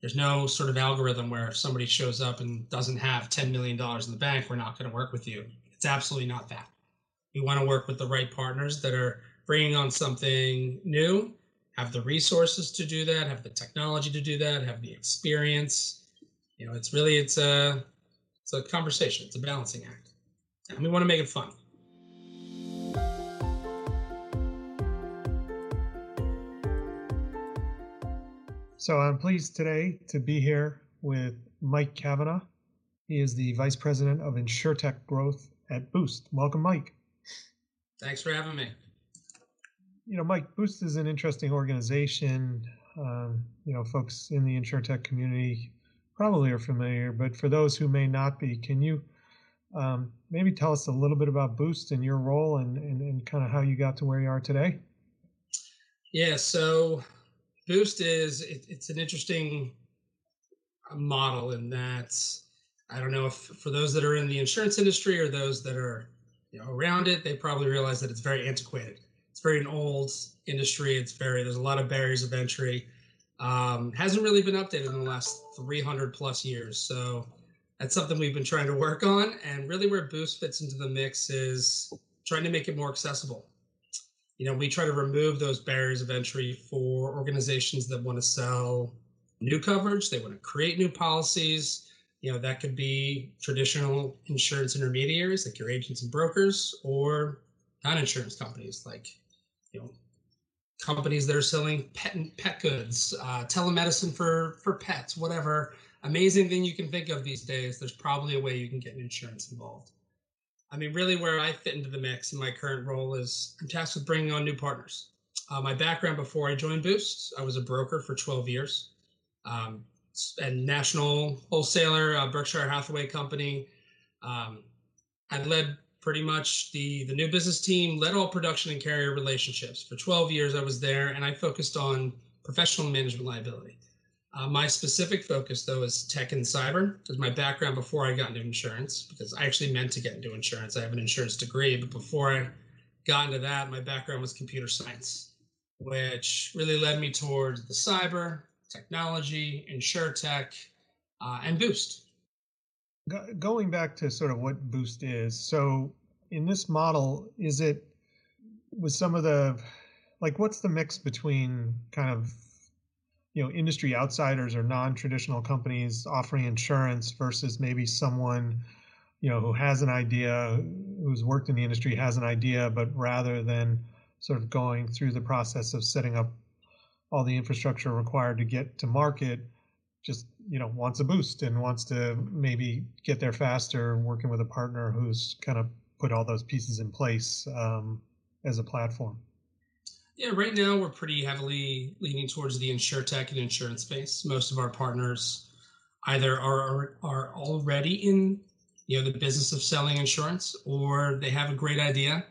There's no sort of algorithm where if somebody shows up and doesn't have $10 million in the bank, we're not going to work with you. It's absolutely not that. We want to work with the right partners that are bringing on something new, have the resources to do that, have the technology to do that, have the experience. You know, it's really it's a it's a conversation. It's a balancing act, and we want to make it fun. So I'm pleased today to be here with Mike Cavanaugh. He is the Vice President of InsurTech Growth at Boost. Welcome, Mike. Thanks for having me. You know, Mike, Boost is an interesting organization. Um, you know, folks in the InsurTech community probably are familiar, but for those who may not be, can you um, maybe tell us a little bit about Boost and your role and, and, and kind of how you got to where you are today? Yeah, so Boost is it, it's an interesting model in that I don't know if for those that are in the insurance industry or those that are you know, around it, they probably realize that it's very antiquated. It's very an old industry. It's very there's a lot of barriers of entry. Um, hasn't really been updated in the last 300 plus years. So that's something we've been trying to work on. And really, where Boost fits into the mix is trying to make it more accessible. You know, we try to remove those barriers of entry for organizations that want to sell new coverage, they want to create new policies, you know, that could be traditional insurance intermediaries like your agents and brokers, or non-insurance companies like, you know, companies that are selling pet pet goods, uh, telemedicine for for pets, whatever amazing thing you can think of these days. There's probably a way you can get insurance involved. I mean, really, where I fit into the mix in my current role is I'm tasked with bringing on new partners. Uh, my background before I joined Boost, I was a broker for 12 years. Um, and national wholesaler, uh, Berkshire Hathaway Company. Um, I led pretty much the the new business team, led all production and carrier relationships. For 12 years, I was there, and I focused on professional management liability. Uh, my specific focus, though, is tech and cyber, because my background before I got into insurance, because I actually meant to get into insurance. I have an insurance degree, but before I got into that, my background was computer science, which really led me towards the cyber, technology, InsurTech, uh, and Boost. Going back to sort of what Boost is, so in this model, is it with some of the like what's the mix between kind of you know industry outsiders or non-traditional companies offering insurance versus maybe someone you know who has an idea who's worked in the industry has an idea but rather than sort of going through the process of setting up all the infrastructure required to get to market just you know wants a boost and wants to maybe get there faster and working with a partner who's kind of put all those pieces in place um, as a platform yeah right now we're pretty heavily leaning towards the InsurTech and insurance space most of our partners either are are already in you know the business of selling insurance or they have a great idea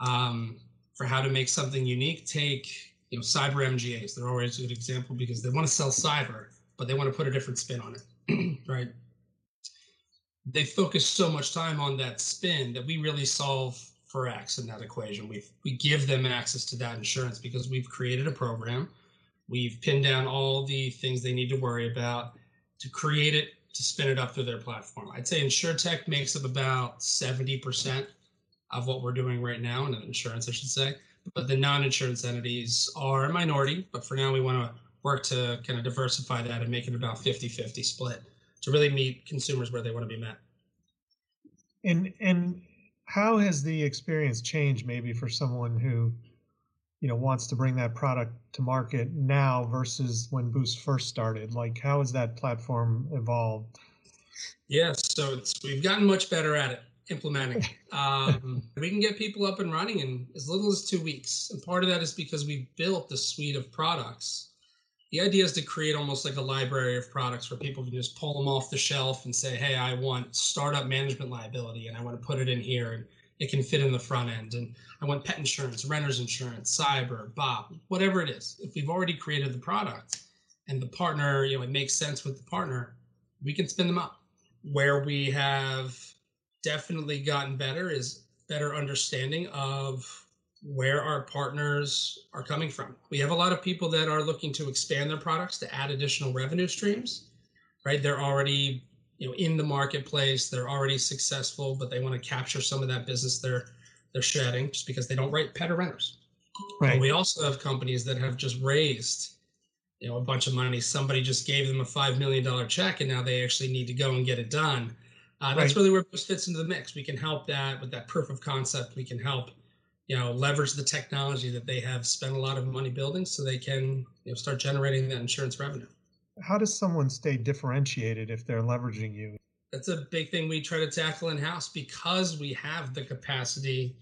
um, for how to make something unique take you know, cyber MGAs. They're always a good example because they want to sell cyber, but they want to put a different spin on it, right? They focus so much time on that spin that we really solve for X in that equation. We we give them access to that insurance because we've created a program. We've pinned down all the things they need to worry about to create it to spin it up through their platform. I'd say InsurTech makes up about 70% of what we're doing right now in insurance, I should say but the non-insurance entities are a minority. But for now, we want to work to kind of diversify that and make it about 50-50 split to really meet consumers where they want to be met. And and how has the experience changed maybe for someone who you know wants to bring that product to market now versus when Boost first started? Like how has that platform evolved? Yes, so we've gotten much better at it implementing. Um, we can get people up and running in as little as two weeks. And part of that is because we've built the suite of products. The idea is to create almost like a library of products where people can just pull them off the shelf and say, hey, I want startup management liability and I want to put it in here and it can fit in the front end. And I want pet insurance, renter's insurance, cyber, BOP, whatever it is. If we've already created the product and the partner, you know, it makes sense with the partner, we can spin them up. Where we have definitely gotten better is better understanding of where our partners are coming from. We have a lot of people that are looking to expand their products to add additional revenue streams, right? They're already you know in the marketplace, they're already successful, but they want to capture some of that business they're they're shedding just because they don't write pet or renters. Right. But we also have companies that have just raised you know a bunch of money. Somebody just gave them a five million dollar check, and now they actually need to go and get it done. Uh, that's right. really where Boost fits into the mix. We can help that with that proof of concept. We can help you know leverage the technology that they have spent a lot of money building so they can you know start generating that insurance revenue. How does someone stay differentiated if they're leveraging you? That's a big thing we try to tackle in house because we have the capacity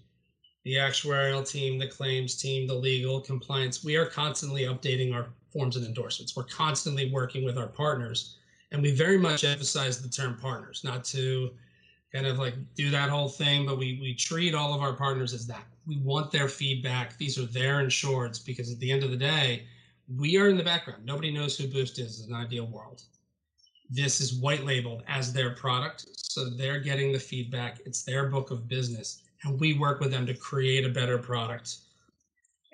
the actuarial team the claims team the legal compliance. We are constantly updating our forms and endorsements. We're constantly working with our partners and we very much emphasize the term partners not to kind of like do that whole thing but we we treat all of our partners as that we want their feedback. These are their insureds because at the end of the day, we are in the background. Nobody knows who Boost is in an ideal world. This is white labeled as their product. So they're getting the feedback. It's their book of business. And we work with them to create a better product.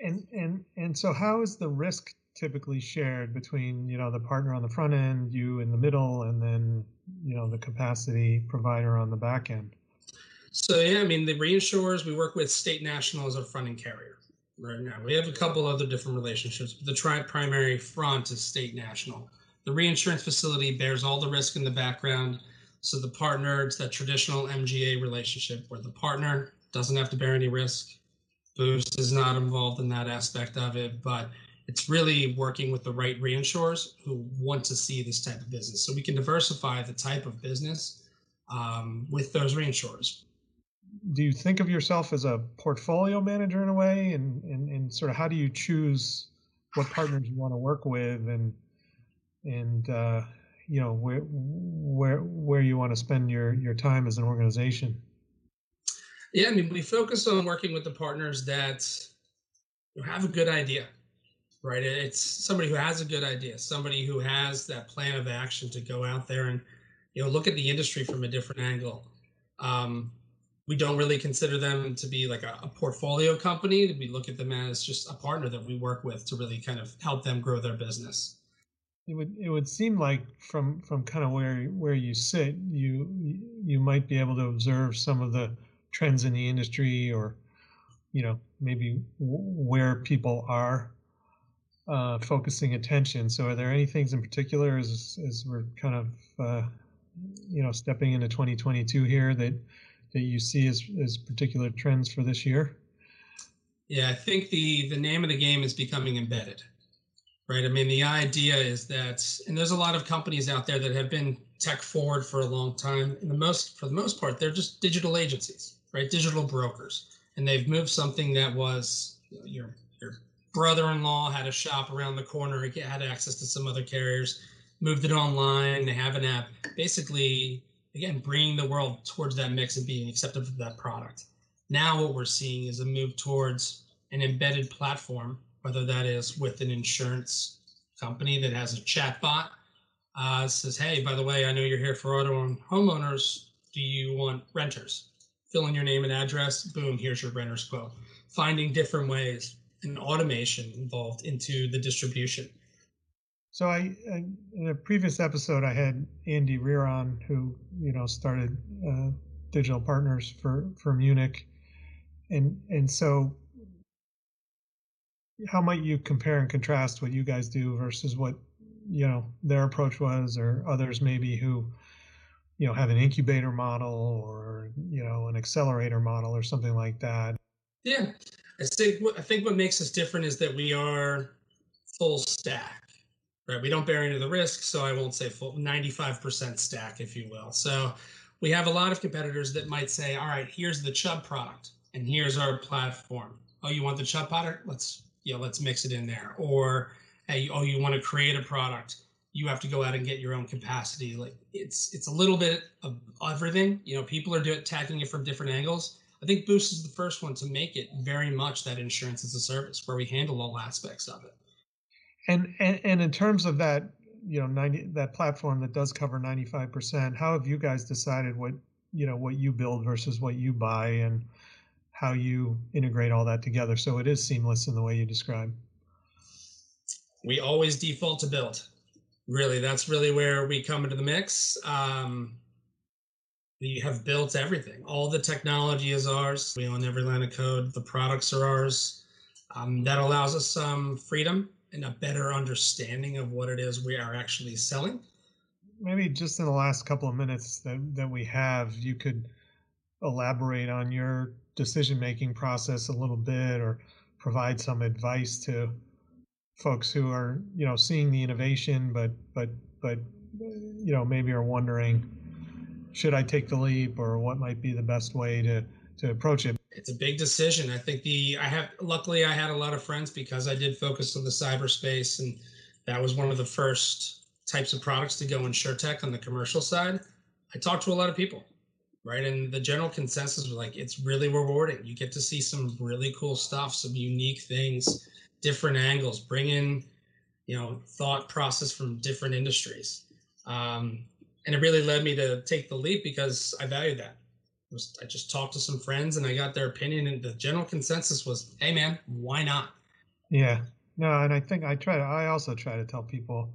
And and and so how is the risk typically shared between, you know, the partner on the front end, you in the middle, and then, you know, the capacity provider on the back end? So yeah, I mean the reinsurers we work with State National as our fronting carrier right now. We have a couple other different relationships, but the tri- primary front is State National. The reinsurance facility bears all the risk in the background. So the partner, it's that traditional MGA relationship where the partner doesn't have to bear any risk. Boost is not involved in that aspect of it, but it's really working with the right reinsurers who want to see this type of business. So we can diversify the type of business um, with those reinsurers do you think of yourself as a portfolio manager in a way? And, and, and sort of how do you choose what partners you want to work with? And and uh, you know where where where you want to spend your your time as an organization? Yeah i mean we focus on working with the partners that have a good idea right? It's somebody who has a good idea somebody who has that plan of action to go out there and you know look at the industry from a different angle. Um, we don't really consider them to be like a, a, portfolio company. We look at them as just a partner that we work with to really kind of help them grow their business. It would it would seem like from from kind of where where you sit, you you might be able to observe some of the trends in the industry, or you know maybe where people are uh, focusing attention. So, are there any things in particular as as we're kind of uh, you know stepping into 2022 here that that you see as, as particular trends for this year? Yeah, I think the the name of the game is becoming embedded, right? I mean, the idea is that, and there's a lot of companies out there that have been tech forward for a long time. And the most, for the most part, they're just digital agencies, right? Digital brokers, and they've moved something that was you know, your your brother-in-law had a shop around the corner, had access to some other carriers, moved it online. They have an app, basically again bringing the world towards that mix and being accepted of that product. Now what we're seeing is a move towards an embedded platform, whether that is with an insurance company that has a chatbot uh, says, "Hey, by the way, I know you're here for auto and homeowners. Do you want renters? Fill in your name and address. Boom, here's your renter's quote." Finding different ways and automation involved into the distribution. So I, in a previous episode, I had Andy Rear on, who you know started uh, Digital Partners for for Munich, and and so how might you compare and contrast what you guys do versus what you know their approach was, or others maybe who you know have an incubator model or you know an accelerator model or something like that. Yeah, I think I think what makes us different is that we are full stack right? We don't bear any of the risk, so I won't say full 95% stack, if you will. So we have a lot of competitors that might say, all right, here's the Chubb product and here's our platform. Oh, you want the Chubb product? Let's yeah, let's mix it in there. Or hey, oh, you want to create a product? You have to go out and get your own capacity. Like it's it's a little bit of everything. You know, people are doing attacking it from different angles. I think Boost is the first one to make it very much that insurance as a service where we handle all aspects of it. And, and and in terms of that, you know, 90 that platform that does cover 95%, how have you guys decided what, you know, what you build versus what you buy and how you integrate all that together so it is seamless in the way you describe. We always default to build. Really, that's really where we come into the mix. Um, we have built everything. All the technology is ours. We own every line of code. The products are ours. Um, that allows us some freedom and a better understanding of what it is we are actually selling. Maybe just in the last couple of minutes that, that we have, you could elaborate on your decision making process a little bit or provide some advice to folks who are you know seeing the innovation but but but you know maybe are wondering should I take the leap or what might be the best way to to approach it? It's a big decision. I think the I have luckily I had a lot of friends because I did focus on the cyberspace and that was one of the first types of products to go InsurTech on the commercial side. I talked to a lot of people, right? And the general consensus was like it's really rewarding. You get to see some really cool stuff, some unique things, different angles, bring in, you know, thought process from different industries. Um, and it really led me to take the leap because I valued that. Was, I just talked to some friends and I got their opinion, and the general consensus was, "Hey, man, why not?" Yeah, no, and I think I try to. I also try to tell people,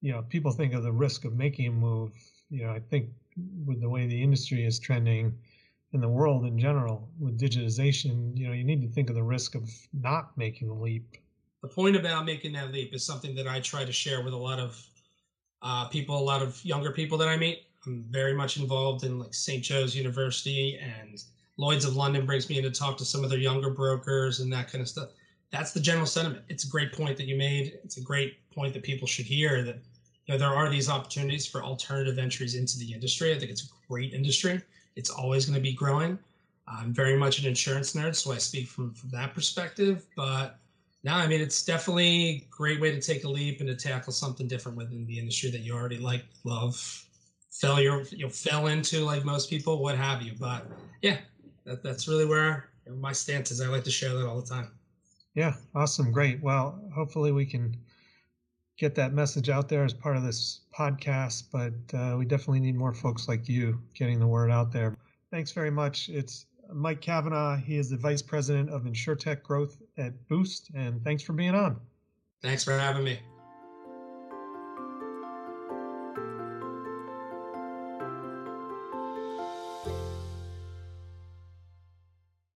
you know, people think of the risk of making a move. You know, I think with the way the industry is trending, in the world in general, with digitization, you know, you need to think of the risk of not making the leap. The point about making that leap is something that I try to share with a lot of uh, people, a lot of younger people that I meet. I'm very much involved in like St. Joe's University and Lloyd's of London brings me in to talk to some of their younger brokers and that kind of stuff. That's the general sentiment. It's a great point that you made. It's a great point that people should hear that you know there are these opportunities for alternative entries into the industry. I think it's a great industry. It's always going to be growing. I'm very much an insurance nerd, so I speak from, from that perspective. But no, I mean, it's definitely a great way to take a leap and to tackle something different within the industry that you already like, love, fell you know, fell into like most people, what have you. But yeah, that, that's really where my stance is. I like to share that all the time. Yeah, awesome, great. Well, hopefully we can get that message out there as part of this podcast, but uh, we definitely need more folks like you getting the word out there. Thanks very much. It's Mike Cavanaugh. He is the Vice President of InsurTech Growth at Boost, and thanks for being on. Thanks for having me.